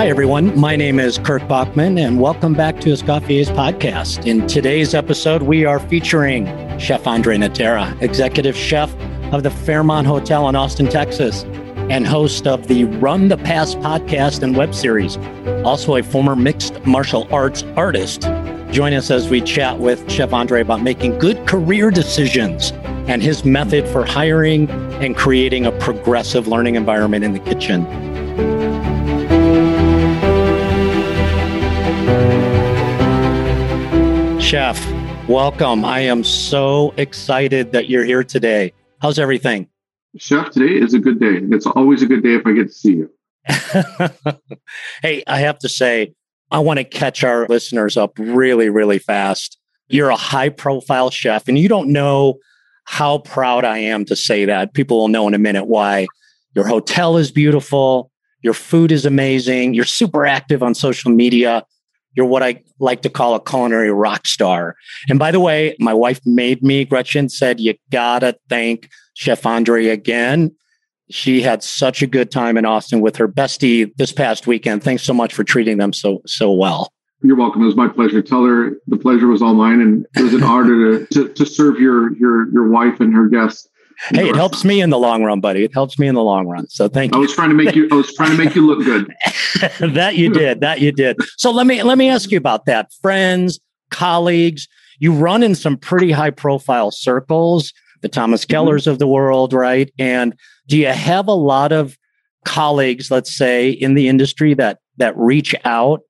Hi, everyone. My name is Kirk Bachmann, and welcome back to Escoffier's podcast. In today's episode, we are featuring Chef Andre Natera, executive chef of the Fairmont Hotel in Austin, Texas, and host of the Run the Pass podcast and web series. Also, a former mixed martial arts artist. Join us as we chat with Chef Andre about making good career decisions and his method for hiring and creating a progressive learning environment in the kitchen. Chef, welcome. I am so excited that you're here today. How's everything? Chef, today is a good day. It's always a good day if I get to see you. hey, I have to say, I want to catch our listeners up really, really fast. You're a high profile chef, and you don't know how proud I am to say that. People will know in a minute why. Your hotel is beautiful. Your food is amazing. You're super active on social media. You're what I like to call a culinary rock star. And by the way, my wife made me, Gretchen said, you gotta thank Chef Andre again. She had such a good time in Austin with her bestie this past weekend. Thanks so much for treating them so so well. You're welcome. It was my pleasure. Tell her the pleasure was all mine, and it was an honor to, to, to serve your your your wife and her guests Hey, it helps me in the long run, buddy. It helps me in the long run. So thank you. I was trying to make you I was trying to make you look good. that you did. That you did. So let me let me ask you about that. Friends, colleagues, you run in some pretty high profile circles, the Thomas mm-hmm. Kellers mm-hmm. of the world, right? And do you have a lot of colleagues, let's say, in the industry that that reach out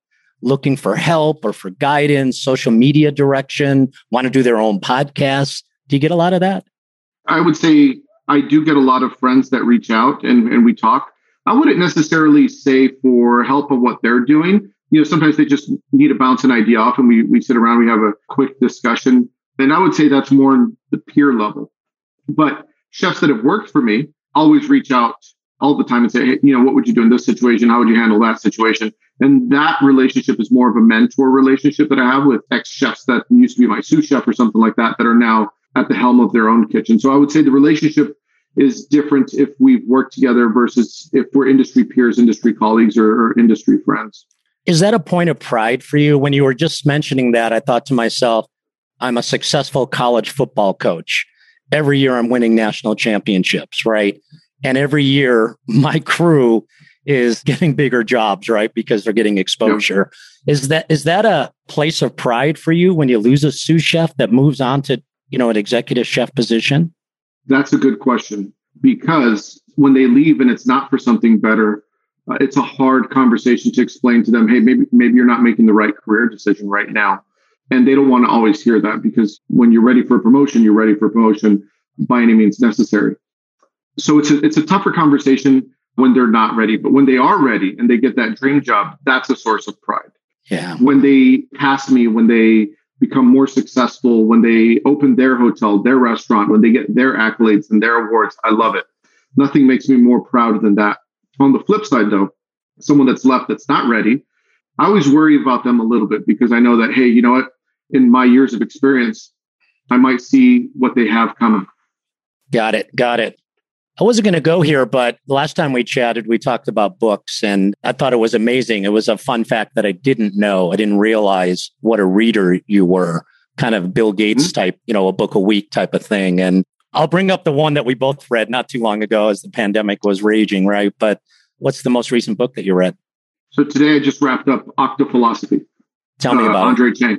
looking for help or for guidance, social media direction, want to do their own podcasts? Do you get a lot of that? I would say I do get a lot of friends that reach out and, and we talk. I wouldn't necessarily say for help of what they're doing. You know, sometimes they just need to bounce an idea off and we, we sit around, we have a quick discussion. And I would say that's more on the peer level. But chefs that have worked for me always reach out all the time and say, hey, you know, what would you do in this situation? How would you handle that situation? And that relationship is more of a mentor relationship that I have with ex chefs that used to be my sous chef or something like that, that are now at the helm of their own kitchen. So I would say the relationship is different if we've worked together versus if we're industry peers, industry colleagues, or, or industry friends. Is that a point of pride for you? When you were just mentioning that, I thought to myself, I'm a successful college football coach. Every year I'm winning national championships, right? And every year my crew is getting bigger jobs, right? Because they're getting exposure. Is that is that a place of pride for you when you lose a sous chef that moves on to you know, an executive chef position? That's a good question because when they leave and it's not for something better, uh, it's a hard conversation to explain to them, hey, maybe maybe you're not making the right career decision right now. And they don't want to always hear that because when you're ready for a promotion, you're ready for promotion by any means necessary. So it's a, it's a tougher conversation when they're not ready, but when they are ready and they get that dream job, that's a source of pride. Yeah. When they pass me, when they become more successful when they open their hotel, their restaurant, when they get their accolades and their awards. I love it. Nothing makes me more proud than that. On the flip side, though, someone that's left that's not ready, I always worry about them a little bit because I know that, hey, you know what? In my years of experience, I might see what they have coming. Got it. Got it. I wasn't going to go here, but the last time we chatted, we talked about books and I thought it was amazing. It was a fun fact that I didn't know. I didn't realize what a reader you were, kind of Bill Gates mm-hmm. type, you know, a book a week type of thing. And I'll bring up the one that we both read not too long ago as the pandemic was raging, right? But what's the most recent book that you read? So today I just wrapped up Octaphilosophy. Tell me uh, about Andre it. Chiang.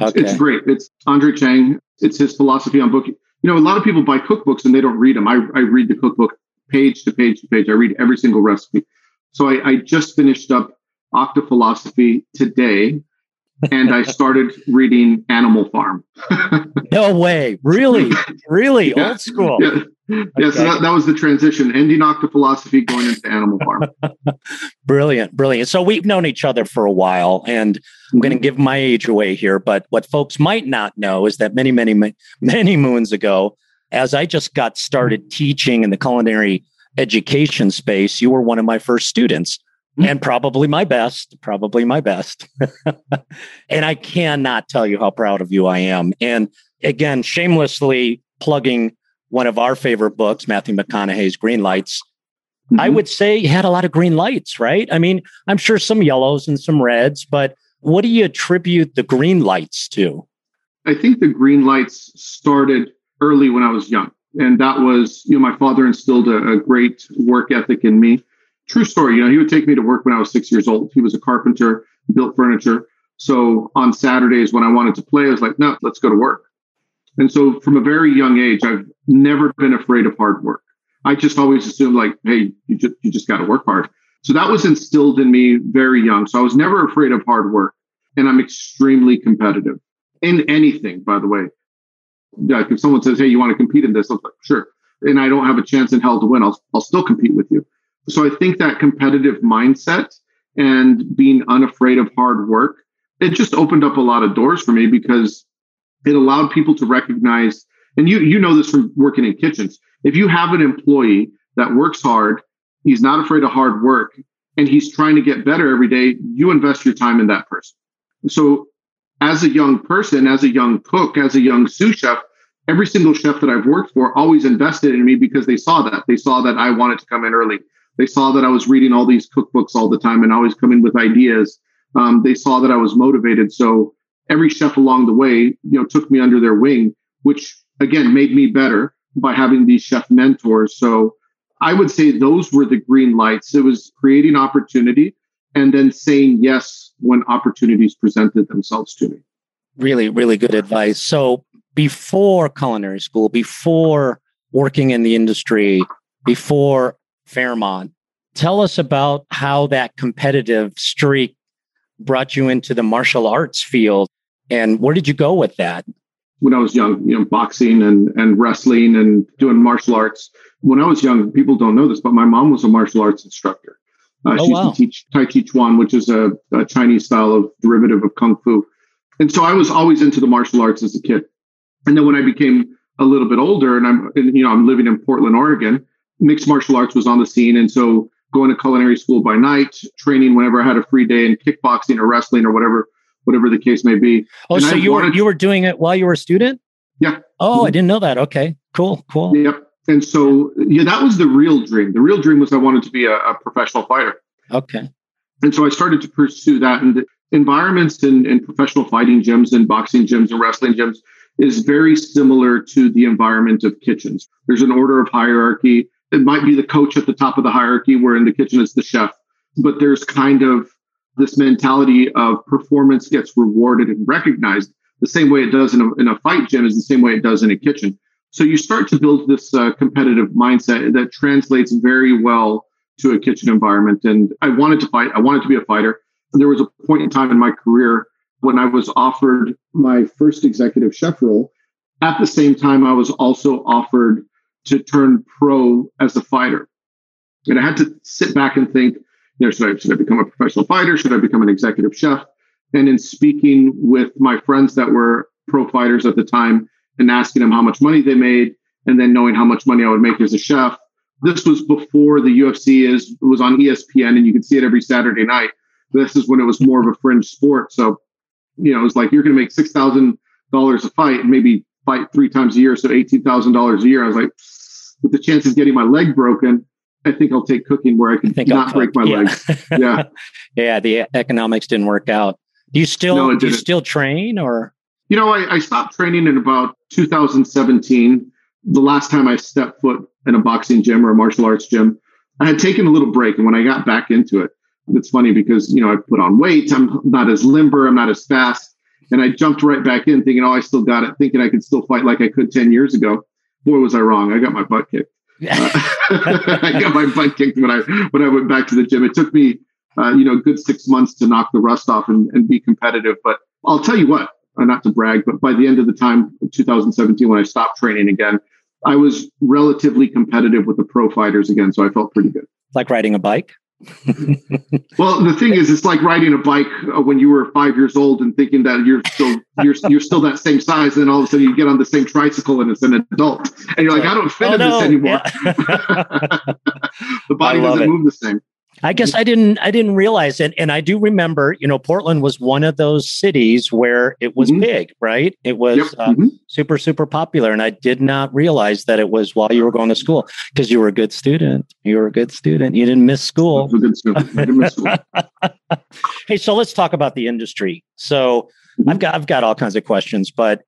Okay. It's great. It's Andre Chiang. It's his philosophy on book you know, a lot of people buy cookbooks and they don't read them. I, I read the cookbook page to page to page. I read every single recipe. So I, I just finished up Octaphilosophy today and I started reading Animal Farm. no way. Really? Really? Yeah. Old school. Yeah. Okay. Yeah, so that, that was the transition, ending Octaphilosophy, going into Animal Farm. brilliant, brilliant. So we've known each other for a while, and I'm going to mm-hmm. give my age away here. But what folks might not know is that many, many, many moons ago, as I just got started teaching in the culinary education space, you were one of my first students. And probably my best, probably my best. and I cannot tell you how proud of you I am. And again, shamelessly plugging one of our favorite books, Matthew McConaughey's Green Lights. Mm-hmm. I would say you had a lot of green lights, right? I mean, I'm sure some yellows and some reds, but what do you attribute the green lights to? I think the green lights started early when I was young. And that was, you know, my father instilled a, a great work ethic in me. True story. You know, he would take me to work when I was six years old. He was a carpenter, built furniture. So on Saturdays when I wanted to play, I was like, no, let's go to work. And so from a very young age, I've never been afraid of hard work. I just always assumed like, hey, you just you just got to work hard. So that was instilled in me very young. So I was never afraid of hard work, and I'm extremely competitive in anything. By the way, like if someone says, hey, you want to compete in this, I'm like, sure. And I don't have a chance in hell to win. I'll I'll still compete with you. So I think that competitive mindset and being unafraid of hard work, it just opened up a lot of doors for me because it allowed people to recognize and you you know this from working in kitchens if you have an employee that works hard he's not afraid of hard work and he's trying to get better every day you invest your time in that person. So as a young person as a young cook as a young sous chef every single chef that i've worked for always invested in me because they saw that. They saw that i wanted to come in early they saw that i was reading all these cookbooks all the time and always coming with ideas um, they saw that i was motivated so every chef along the way, you know, took me under their wing, which again made me better by having these chef mentors. So I would say those were the green lights. It was creating opportunity and then saying yes when opportunities presented themselves to me. Really, really good advice. So before culinary school, before working in the industry, before Fairmont, tell us about how that competitive streak brought you into the martial arts field and where did you go with that? When I was young, you know, boxing and, and wrestling and doing martial arts. When I was young, people don't know this, but my mom was a martial arts instructor. Uh, oh, she used wow. to teach Tai Chi Chuan, which is a, a Chinese style of derivative of Kung Fu. And so I was always into the martial arts as a kid. And then when I became a little bit older and I'm, you know, I'm living in Portland, Oregon, mixed martial arts was on the scene. And so going to culinary school by night, training whenever I had a free day in kickboxing or wrestling or whatever whatever the case may be. Oh, and so I you were you were doing it while you were a student? Yeah. Oh, mm-hmm. I didn't know that. Okay, cool, cool. Yep. And so yeah, that was the real dream. The real dream was I wanted to be a, a professional fighter. Okay. And so I started to pursue that. And the environments in, in professional fighting gyms and boxing gyms and wrestling gyms is very similar to the environment of kitchens. There's an order of hierarchy. It might be the coach at the top of the hierarchy, where in the kitchen it's the chef. But there's kind of this mentality of performance gets rewarded and recognized the same way it does in a, in a fight gym is the same way it does in a kitchen. So you start to build this uh, competitive mindset that translates very well to a kitchen environment. And I wanted to fight. I wanted to be a fighter. And there was a point in time in my career when I was offered my first executive chef role. At the same time, I was also offered to turn pro as a fighter. And I had to sit back and think, you know, should I, should I become a professional fighter? Should I become an executive chef? And in speaking with my friends that were pro fighters at the time and asking them how much money they made, and then knowing how much money I would make as a chef, this was before the UFC is was on ESPN and you could see it every Saturday night. This is when it was more of a fringe sport. So, you know, it was like you're going to make six thousand dollars a fight, maybe fight three times a year, so eighteen thousand dollars a year. I was like, with the chance of getting my leg broken, I think I'll take cooking where I can I not break my yeah. leg. Yeah. yeah. The economics didn't work out. Do you still, no, do you still train or? You know, I, I stopped training in about 2017. The last time I stepped foot in a boxing gym or a martial arts gym, I had taken a little break. And when I got back into it, it's funny because, you know, I put on weight. I'm not as limber. I'm not as fast. And I jumped right back in thinking, oh, I still got it, thinking I could still fight like I could 10 years ago. Boy, was I wrong. I got my butt kicked. I got my butt kicked when I when I went back to the gym. It took me, uh, you know, a good six months to knock the rust off and, and be competitive. But I'll tell you what, uh, not to brag, but by the end of the time, 2017, when I stopped training again, I was relatively competitive with the pro fighters again. So I felt pretty good. Like riding a bike well, the thing is, it's like riding a bike uh, when you were five years old and thinking that you're still you're you're still that same size, and all of a sudden you get on the same tricycle and it's an adult, and you're like, I don't fit oh, in no. this anymore. Yeah. the body doesn't it. move the same. I guess I didn't I didn't realize it. And I do remember, you know, Portland was one of those cities where it was mm-hmm. big, right? It was yep. uh, mm-hmm. super, super popular. And I did not realize that it was while you were going to school because you were a good student. You were a good student. You didn't miss school. Didn't miss school. hey, so let's talk about the industry. So mm-hmm. I've got I've got all kinds of questions, but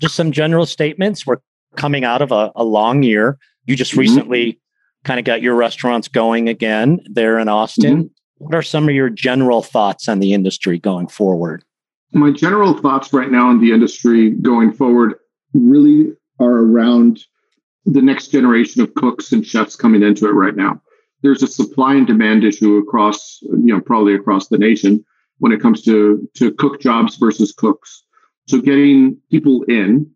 just some general statements. We're coming out of a, a long year. You just mm-hmm. recently kind of got your restaurants going again there in Austin. Mm-hmm. What are some of your general thoughts on the industry going forward? My general thoughts right now on the industry going forward really are around the next generation of cooks and chefs coming into it right now. There's a supply and demand issue across, you know, probably across the nation when it comes to, to cook jobs versus cooks. So getting people in,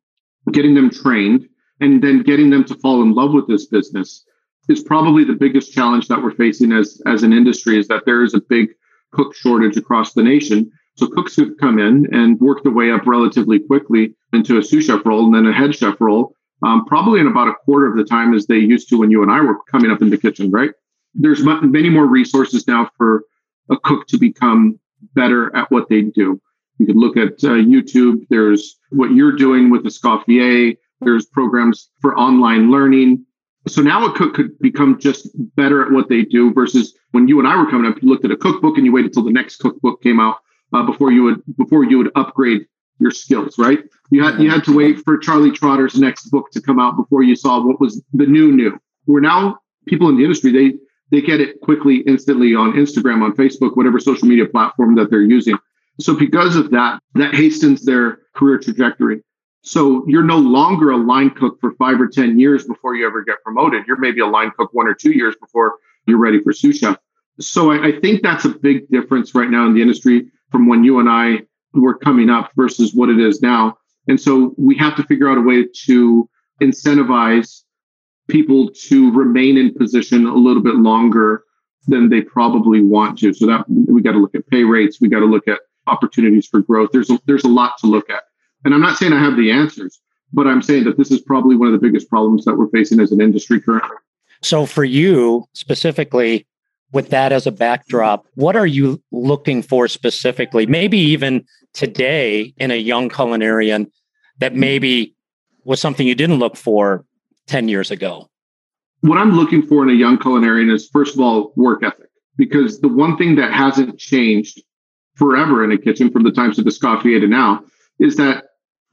getting them trained, and then getting them to fall in love with this business is probably the biggest challenge that we're facing as as an industry is that there is a big cook shortage across the nation. So cooks who've come in and worked their way up relatively quickly into a sous chef role and then a head chef role, um, probably in about a quarter of the time as they used to when you and I were coming up in the kitchen, right? There's many more resources now for a cook to become better at what they do. You could look at uh, YouTube. There's what you're doing with Escoffier. There's programs for online learning. So now a cook could become just better at what they do versus when you and I were coming up, you looked at a cookbook and you waited until the next cookbook came out uh, before you would before you would upgrade your skills, right? You had you had to wait for Charlie Trotter's next book to come out before you saw what was the new new. We're now people in the industry they they get it quickly, instantly on Instagram, on Facebook, whatever social media platform that they're using. So because of that, that hastens their career trajectory. So you're no longer a line cook for five or 10 years before you ever get promoted. You're maybe a line cook one or two years before you're ready for sous chef. So I, I think that's a big difference right now in the industry from when you and I were coming up versus what it is now. And so we have to figure out a way to incentivize people to remain in position a little bit longer than they probably want to. So that we got to look at pay rates. We got to look at opportunities for growth. There's a, there's a lot to look at. And I'm not saying I have the answers, but I'm saying that this is probably one of the biggest problems that we're facing as an industry currently. So, for you specifically, with that as a backdrop, what are you looking for specifically? Maybe even today in a young culinarian that maybe was something you didn't look for 10 years ago? What I'm looking for in a young culinarian is, first of all, work ethic. Because the one thing that hasn't changed forever in a kitchen from the times of the Escoffier to now is that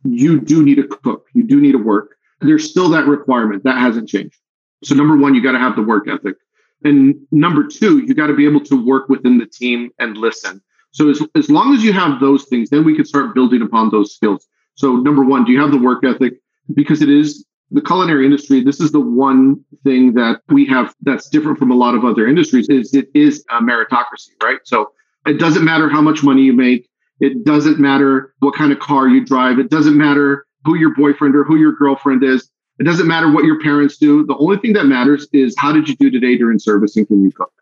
you do need to cook. You do need to work. There's still that requirement. That hasn't changed. So number one, you got to have the work ethic. And number two, you got to be able to work within the team and listen. So as, as long as you have those things, then we can start building upon those skills. So number one, do you have the work ethic? Because it is the culinary industry. This is the one thing that we have that's different from a lot of other industries is it is a meritocracy, right? So it doesn't matter how much money you make. It doesn't matter what kind of car you drive. It doesn't matter who your boyfriend or who your girlfriend is. It doesn't matter what your parents do. The only thing that matters is how did you do today during service and can you cook?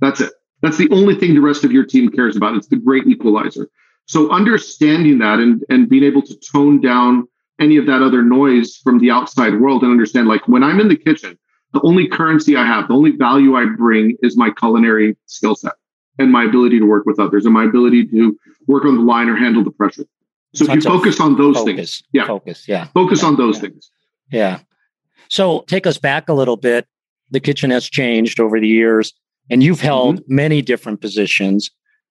That's it. That's the only thing the rest of your team cares about. It's the great equalizer. So understanding that and, and being able to tone down any of that other noise from the outside world and understand like when I'm in the kitchen, the only currency I have, the only value I bring is my culinary skill set and my ability to work with others and my ability to work on the line or handle the pressure. So if you focus on those focus, things, yeah, focus, yeah, focus yeah, on those yeah. things. Yeah. So take us back a little bit. The kitchen has changed over the years, and you've held mm-hmm. many different positions.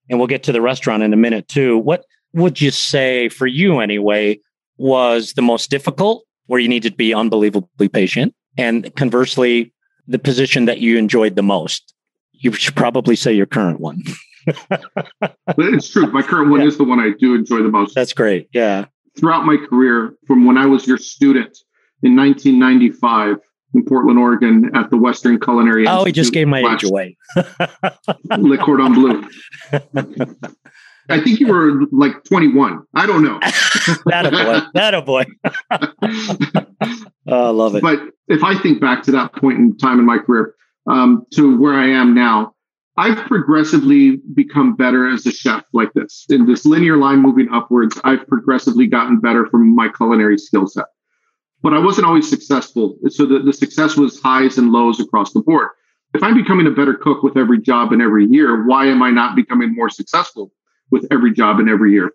And we'll get to the restaurant in a minute too. What would you say for you anyway was the most difficult, where you needed to be unbelievably patient, and conversely, the position that you enjoyed the most? You should probably say your current one. it's true. My current one yeah. is the one I do enjoy the most. That's great. Yeah. Throughout my career, from when I was your student in 1995 in Portland, Oregon, at the Western Culinary. Oh, he just gave my age away. Le Cordon Bleu. I think you were like 21. I don't know. that a boy. That a boy. oh, I love it. But if I think back to that point in time in my career, um, to where I am now, I've progressively become better as a chef like this. In this linear line moving upwards, I've progressively gotten better from my culinary skill set. But I wasn't always successful. So the, the success was highs and lows across the board. if I'm becoming a better cook with every job and every year, why am I not becoming more successful with every job and every year?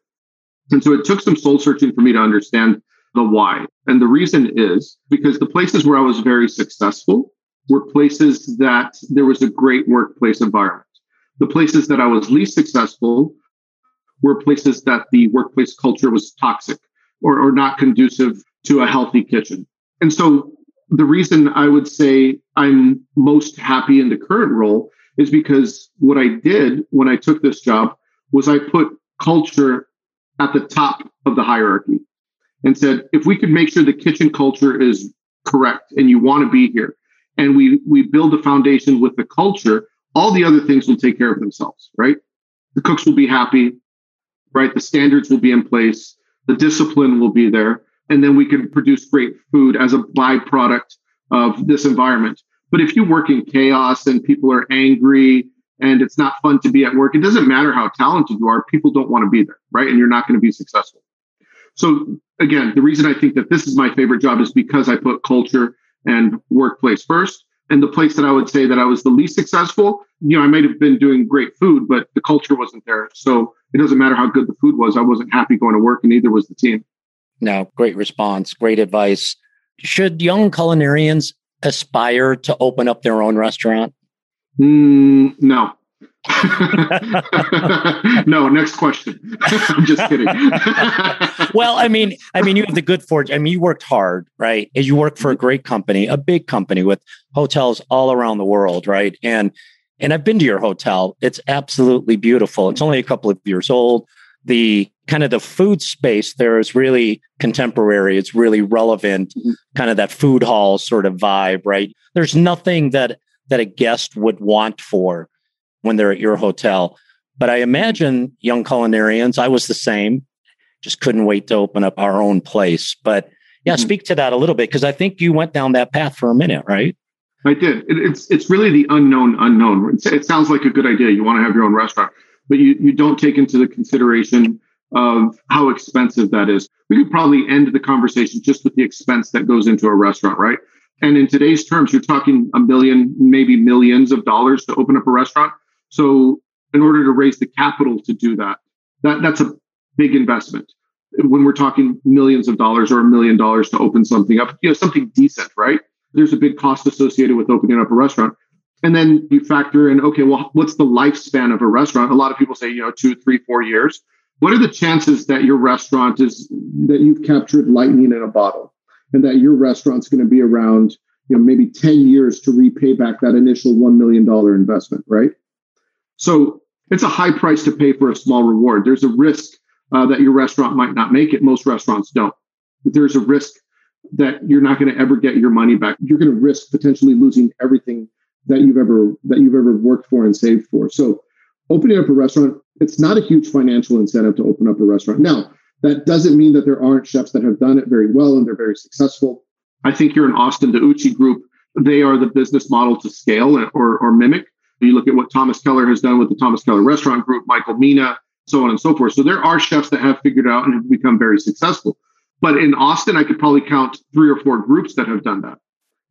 And so it took some soul searching for me to understand the why. And the reason is because the places where I was very successful were places that there was a great workplace environment. The places that I was least successful were places that the workplace culture was toxic or, or not conducive to a healthy kitchen. And so the reason I would say I'm most happy in the current role is because what I did when I took this job was I put culture at the top of the hierarchy and said, if we could make sure the kitchen culture is correct and you want to be here, and we we build a foundation with the culture, all the other things will take care of themselves, right? The cooks will be happy, right? The standards will be in place, the discipline will be there, and then we can produce great food as a byproduct of this environment. But if you work in chaos and people are angry and it's not fun to be at work, it doesn't matter how talented you are, people don't want to be there, right? And you're not going to be successful. So again, the reason I think that this is my favorite job is because I put culture and workplace first. And the place that I would say that I was the least successful, you know, I might have been doing great food, but the culture wasn't there. So it doesn't matter how good the food was. I wasn't happy going to work, and neither was the team. No, great response, great advice. Should young culinarians aspire to open up their own restaurant? Mm, no. no, next question. I'm just kidding. well, I mean, I mean, you have the good fortune. I mean, you worked hard, right? And you work for a great company, a big company with hotels all around the world, right? And and I've been to your hotel. It's absolutely beautiful. It's only a couple of years old. The kind of the food space there is really contemporary. It's really relevant, mm-hmm. kind of that food hall sort of vibe, right? There's nothing that that a guest would want for when they're at your hotel. But I imagine young culinarians, I was the same, just couldn't wait to open up our own place. But yeah, mm-hmm. speak to that a little bit because I think you went down that path for a minute, right? I did. It, it's it's really the unknown unknown. It, it sounds like a good idea. You want to have your own restaurant, but you you don't take into the consideration of how expensive that is. We could probably end the conversation just with the expense that goes into a restaurant, right? And in today's terms, you're talking a million, maybe millions of dollars to open up a restaurant. So in order to raise the capital to do that, that that's a big investment. When we're talking millions of dollars or a million dollars to open something up, you know, something decent, right? There's a big cost associated with opening up a restaurant. And then you factor in, okay, well, what's the lifespan of a restaurant? A lot of people say, you know, two, three, four years. What are the chances that your restaurant is that you've captured lightning in a bottle and that your restaurant's going to be around, you know, maybe 10 years to repay back that initial $1 million investment, right? So it's a high price to pay for a small reward. There's a risk uh, that your restaurant might not make it. Most restaurants don't. There's a risk that you're not going to ever get your money back. You're going to risk potentially losing everything that you've ever that you've ever worked for and saved for. So opening up a restaurant, it's not a huge financial incentive to open up a restaurant. Now, that doesn't mean that there aren't chefs that have done it very well and they're very successful. I think you're in Austin, the Uchi group, they are the business model to scale or, or mimic. You look at what Thomas Keller has done with the Thomas Keller Restaurant Group, Michael Mina, so on and so forth. So there are chefs that have figured out and have become very successful. But in Austin, I could probably count three or four groups that have done that.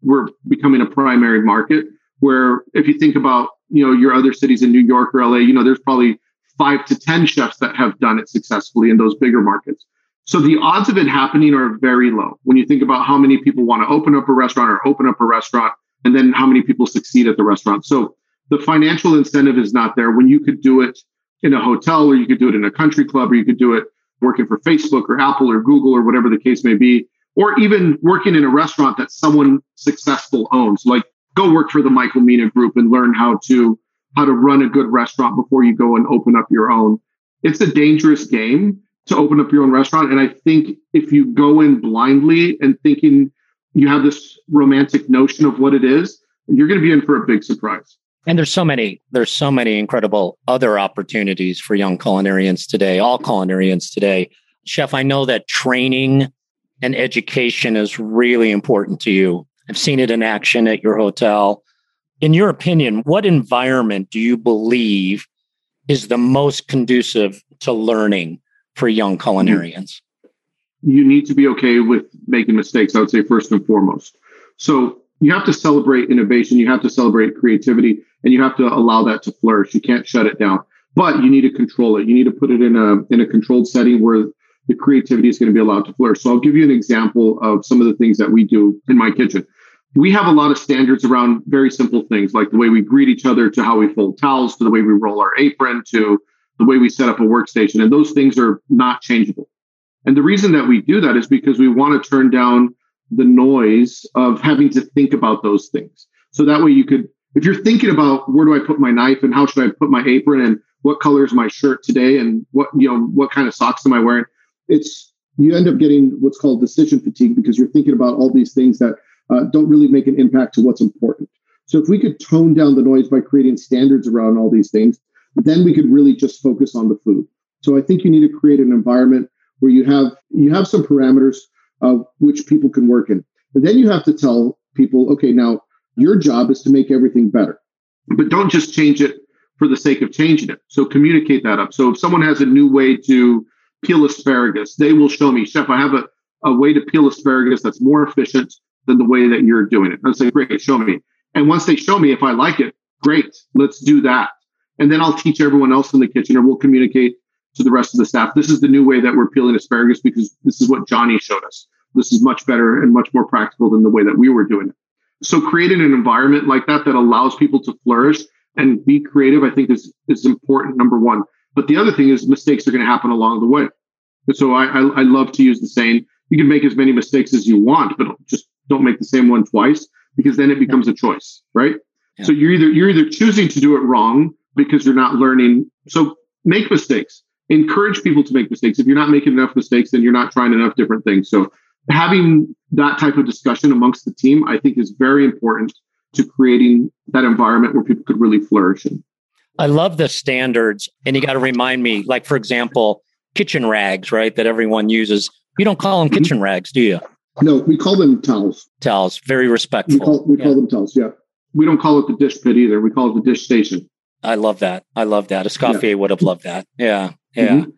We're becoming a primary market where if you think about, you know, your other cities in New York or LA, you know, there's probably five to 10 chefs that have done it successfully in those bigger markets. So the odds of it happening are very low when you think about how many people want to open up a restaurant or open up a restaurant and then how many people succeed at the restaurant. So the financial incentive is not there when you could do it in a hotel or you could do it in a country club or you could do it working for Facebook or Apple or Google or whatever the case may be, or even working in a restaurant that someone successful owns. Like go work for the Michael Mina group and learn how to how to run a good restaurant before you go and open up your own. It's a dangerous game to open up your own restaurant. And I think if you go in blindly and thinking you have this romantic notion of what it is, you're going to be in for a big surprise. And there's so many, there's so many incredible other opportunities for young culinarians today, all culinarians today. Chef, I know that training and education is really important to you. I've seen it in action at your hotel. In your opinion, what environment do you believe is the most conducive to learning for young culinarians? You need to be okay with making mistakes, I would say, first and foremost. So you have to celebrate innovation, you have to celebrate creativity, and you have to allow that to flourish. You can't shut it down, but you need to control it. You need to put it in a in a controlled setting where the creativity is going to be allowed to flourish. So I'll give you an example of some of the things that we do in my kitchen. We have a lot of standards around very simple things like the way we greet each other, to how we fold towels, to the way we roll our apron, to the way we set up a workstation. And those things are not changeable. And the reason that we do that is because we want to turn down the noise of having to think about those things. So that way you could, if you're thinking about where do I put my knife and how should I put my apron and what color is my shirt today and what, you know, what kind of socks am I wearing? it's you end up getting what's called decision fatigue because you're thinking about all these things that uh, don't really make an impact to what's important. So if we could tone down the noise by creating standards around all these things, then we could really just focus on the food. So I think you need to create an environment where you have you have some parameters of which people can work in. And then you have to tell people, okay, now your job is to make everything better. But don't just change it for the sake of changing it. So communicate that up. So if someone has a new way to peel asparagus. They will show me, Chef, I have a, a way to peel asparagus that's more efficient than the way that you're doing it. I say, great, show me. And once they show me, if I like it, great, let's do that. And then I'll teach everyone else in the kitchen or we'll communicate to the rest of the staff. This is the new way that we're peeling asparagus because this is what Johnny showed us. This is much better and much more practical than the way that we were doing it. So creating an environment like that that allows people to flourish and be creative, I think is, is important. Number one. But the other thing is mistakes are going to happen along the way. And so I, I, I love to use the saying, you can make as many mistakes as you want, but just don't make the same one twice because then it becomes yeah. a choice, right? Yeah. So you're either you're either choosing to do it wrong because you're not learning. So make mistakes. Encourage people to make mistakes. If you're not making enough mistakes, then you're not trying enough different things. So having that type of discussion amongst the team, I think, is very important to creating that environment where people could really flourish in. I love the standards. And you got to remind me, like, for example, kitchen rags, right? That everyone uses. You don't call them mm-hmm. kitchen rags, do you? No, we call them towels. Towels, very respectful. We call, we yeah. call them towels, yeah. We don't call it the dish pit either. We call it the dish station. I love that. I love that. Escoffier yeah. would have loved that. Yeah. Yeah. Mm-hmm.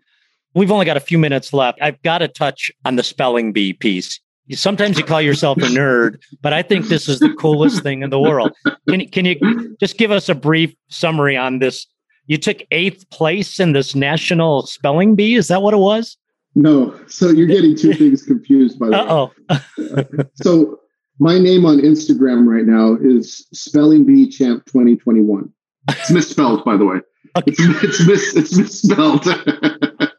We've only got a few minutes left. I've got to touch on the spelling bee piece sometimes you call yourself a nerd, but I think this is the coolest thing in the world. Can, can you just give us a brief summary on this? You took eighth place in this national spelling bee. Is that what it was? No. So you're getting two things confused by the Uh-oh. so my name on Instagram right now is Spelling Bee Champ 2021. It's misspelled, by the way. It's, it's, mis, it's misspelled.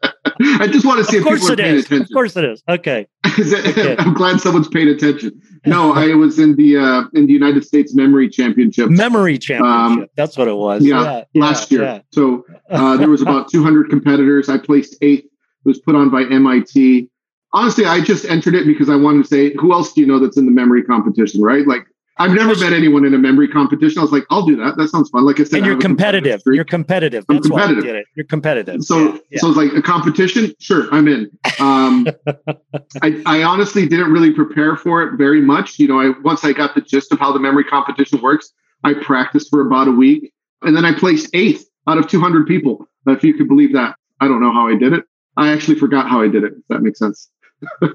I just want to see of if people are paying is. attention. Of course it is. Okay. okay. I'm glad someone's paying attention. No, I was in the uh, in the United States Memory Championship. Memory Championship. Um, That's what it was. Yeah, yeah last year. Yeah. So uh, there was about 200 competitors. I placed eighth. It was put on by MIT. Honestly, I just entered it because I wanted to say, who else do you know that's in the memory competition, right? Like I've never met anyone in a memory competition. I was like, I'll do that. That sounds fun. Like I said, and you're competitive. You're competitive. I'm That's competitive. It. You're competitive. So, yeah, yeah. so it's like a competition. Sure, I'm in. Um, I, I honestly didn't really prepare for it very much. You know, I once I got the gist of how the memory competition works, I practiced for about a week, and then I placed eighth out of 200 people. If you could believe that, I don't know how I did it. I actually forgot how I did it. If that makes sense.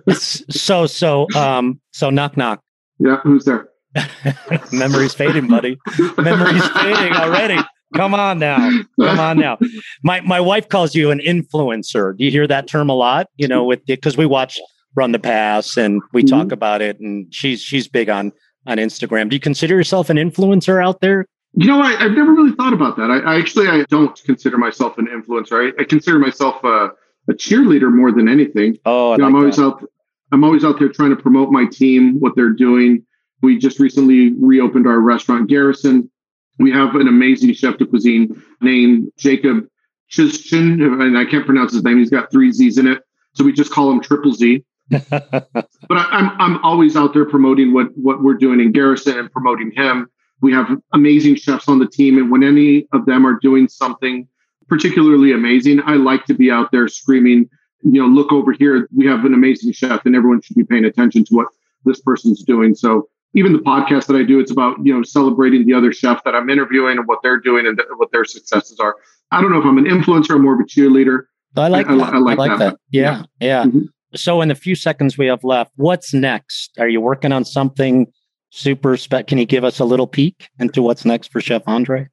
so, so, um, so knock knock. Yeah, who's there? Memory's fading, buddy. Memory's fading already. Come on now. Come on now. My my wife calls you an influencer. Do you hear that term a lot? You know, with because we watch Run the Pass and we mm-hmm. talk about it, and she's she's big on on Instagram. Do you consider yourself an influencer out there? You know, I, have never really thought about that. I, I, actually I don't consider myself an influencer. I, I consider myself a, a, cheerleader more than anything. Oh, you know, like I'm always that. out. I'm always out there trying to promote my team, what they're doing. We just recently reopened our restaurant Garrison. We have an amazing chef de cuisine named Jacob Chishin, and I can't pronounce his name. He's got three Z's in it. So we just call him Triple Z. but I, am I'm always out there promoting what what we're doing in Garrison and promoting him. We have amazing chefs on the team, and when any of them are doing something particularly amazing, I like to be out there screaming, you know, look over here. We have an amazing chef, and everyone should be paying attention to what this person's doing. So even the podcast that I do, it's about you know celebrating the other chef that I'm interviewing and what they're doing and th- what their successes are. I don't know if I'm an influencer or more of a cheerleader. I like I, that. I, I, like, I like that. that. Yeah, yeah. yeah. Mm-hmm. So, in the few seconds we have left, what's next? Are you working on something super spec. Can you give us a little peek into what's next for Chef Andre?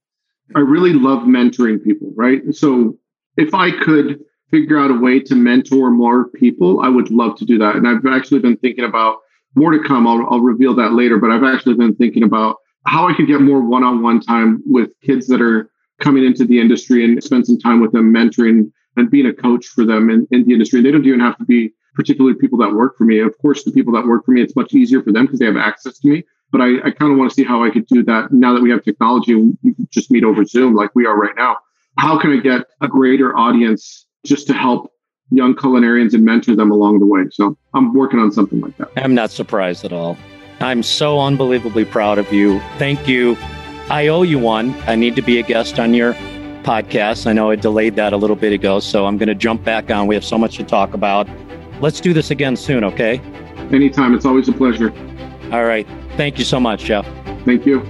I really love mentoring people, right? So if I could figure out a way to mentor more people, I would love to do that. And I've actually been thinking about more to come. I'll, I'll reveal that later, but I've actually been thinking about how I could get more one on one time with kids that are coming into the industry and spend some time with them, mentoring and being a coach for them in, in the industry. They don't even have to be particularly people that work for me. Of course, the people that work for me, it's much easier for them because they have access to me. But I, I kind of want to see how I could do that now that we have technology and just meet over Zoom like we are right now. How can I get a greater audience just to help young culinarians and mentor them along the way? So I'm working on something like that. I'm not surprised at all. I'm so unbelievably proud of you. Thank you. I owe you one. I need to be a guest on your podcast. I know I delayed that a little bit ago, so I'm going to jump back on. We have so much to talk about. Let's do this again soon, okay? Anytime. It's always a pleasure. All right. Thank you so much, Jeff. Thank you.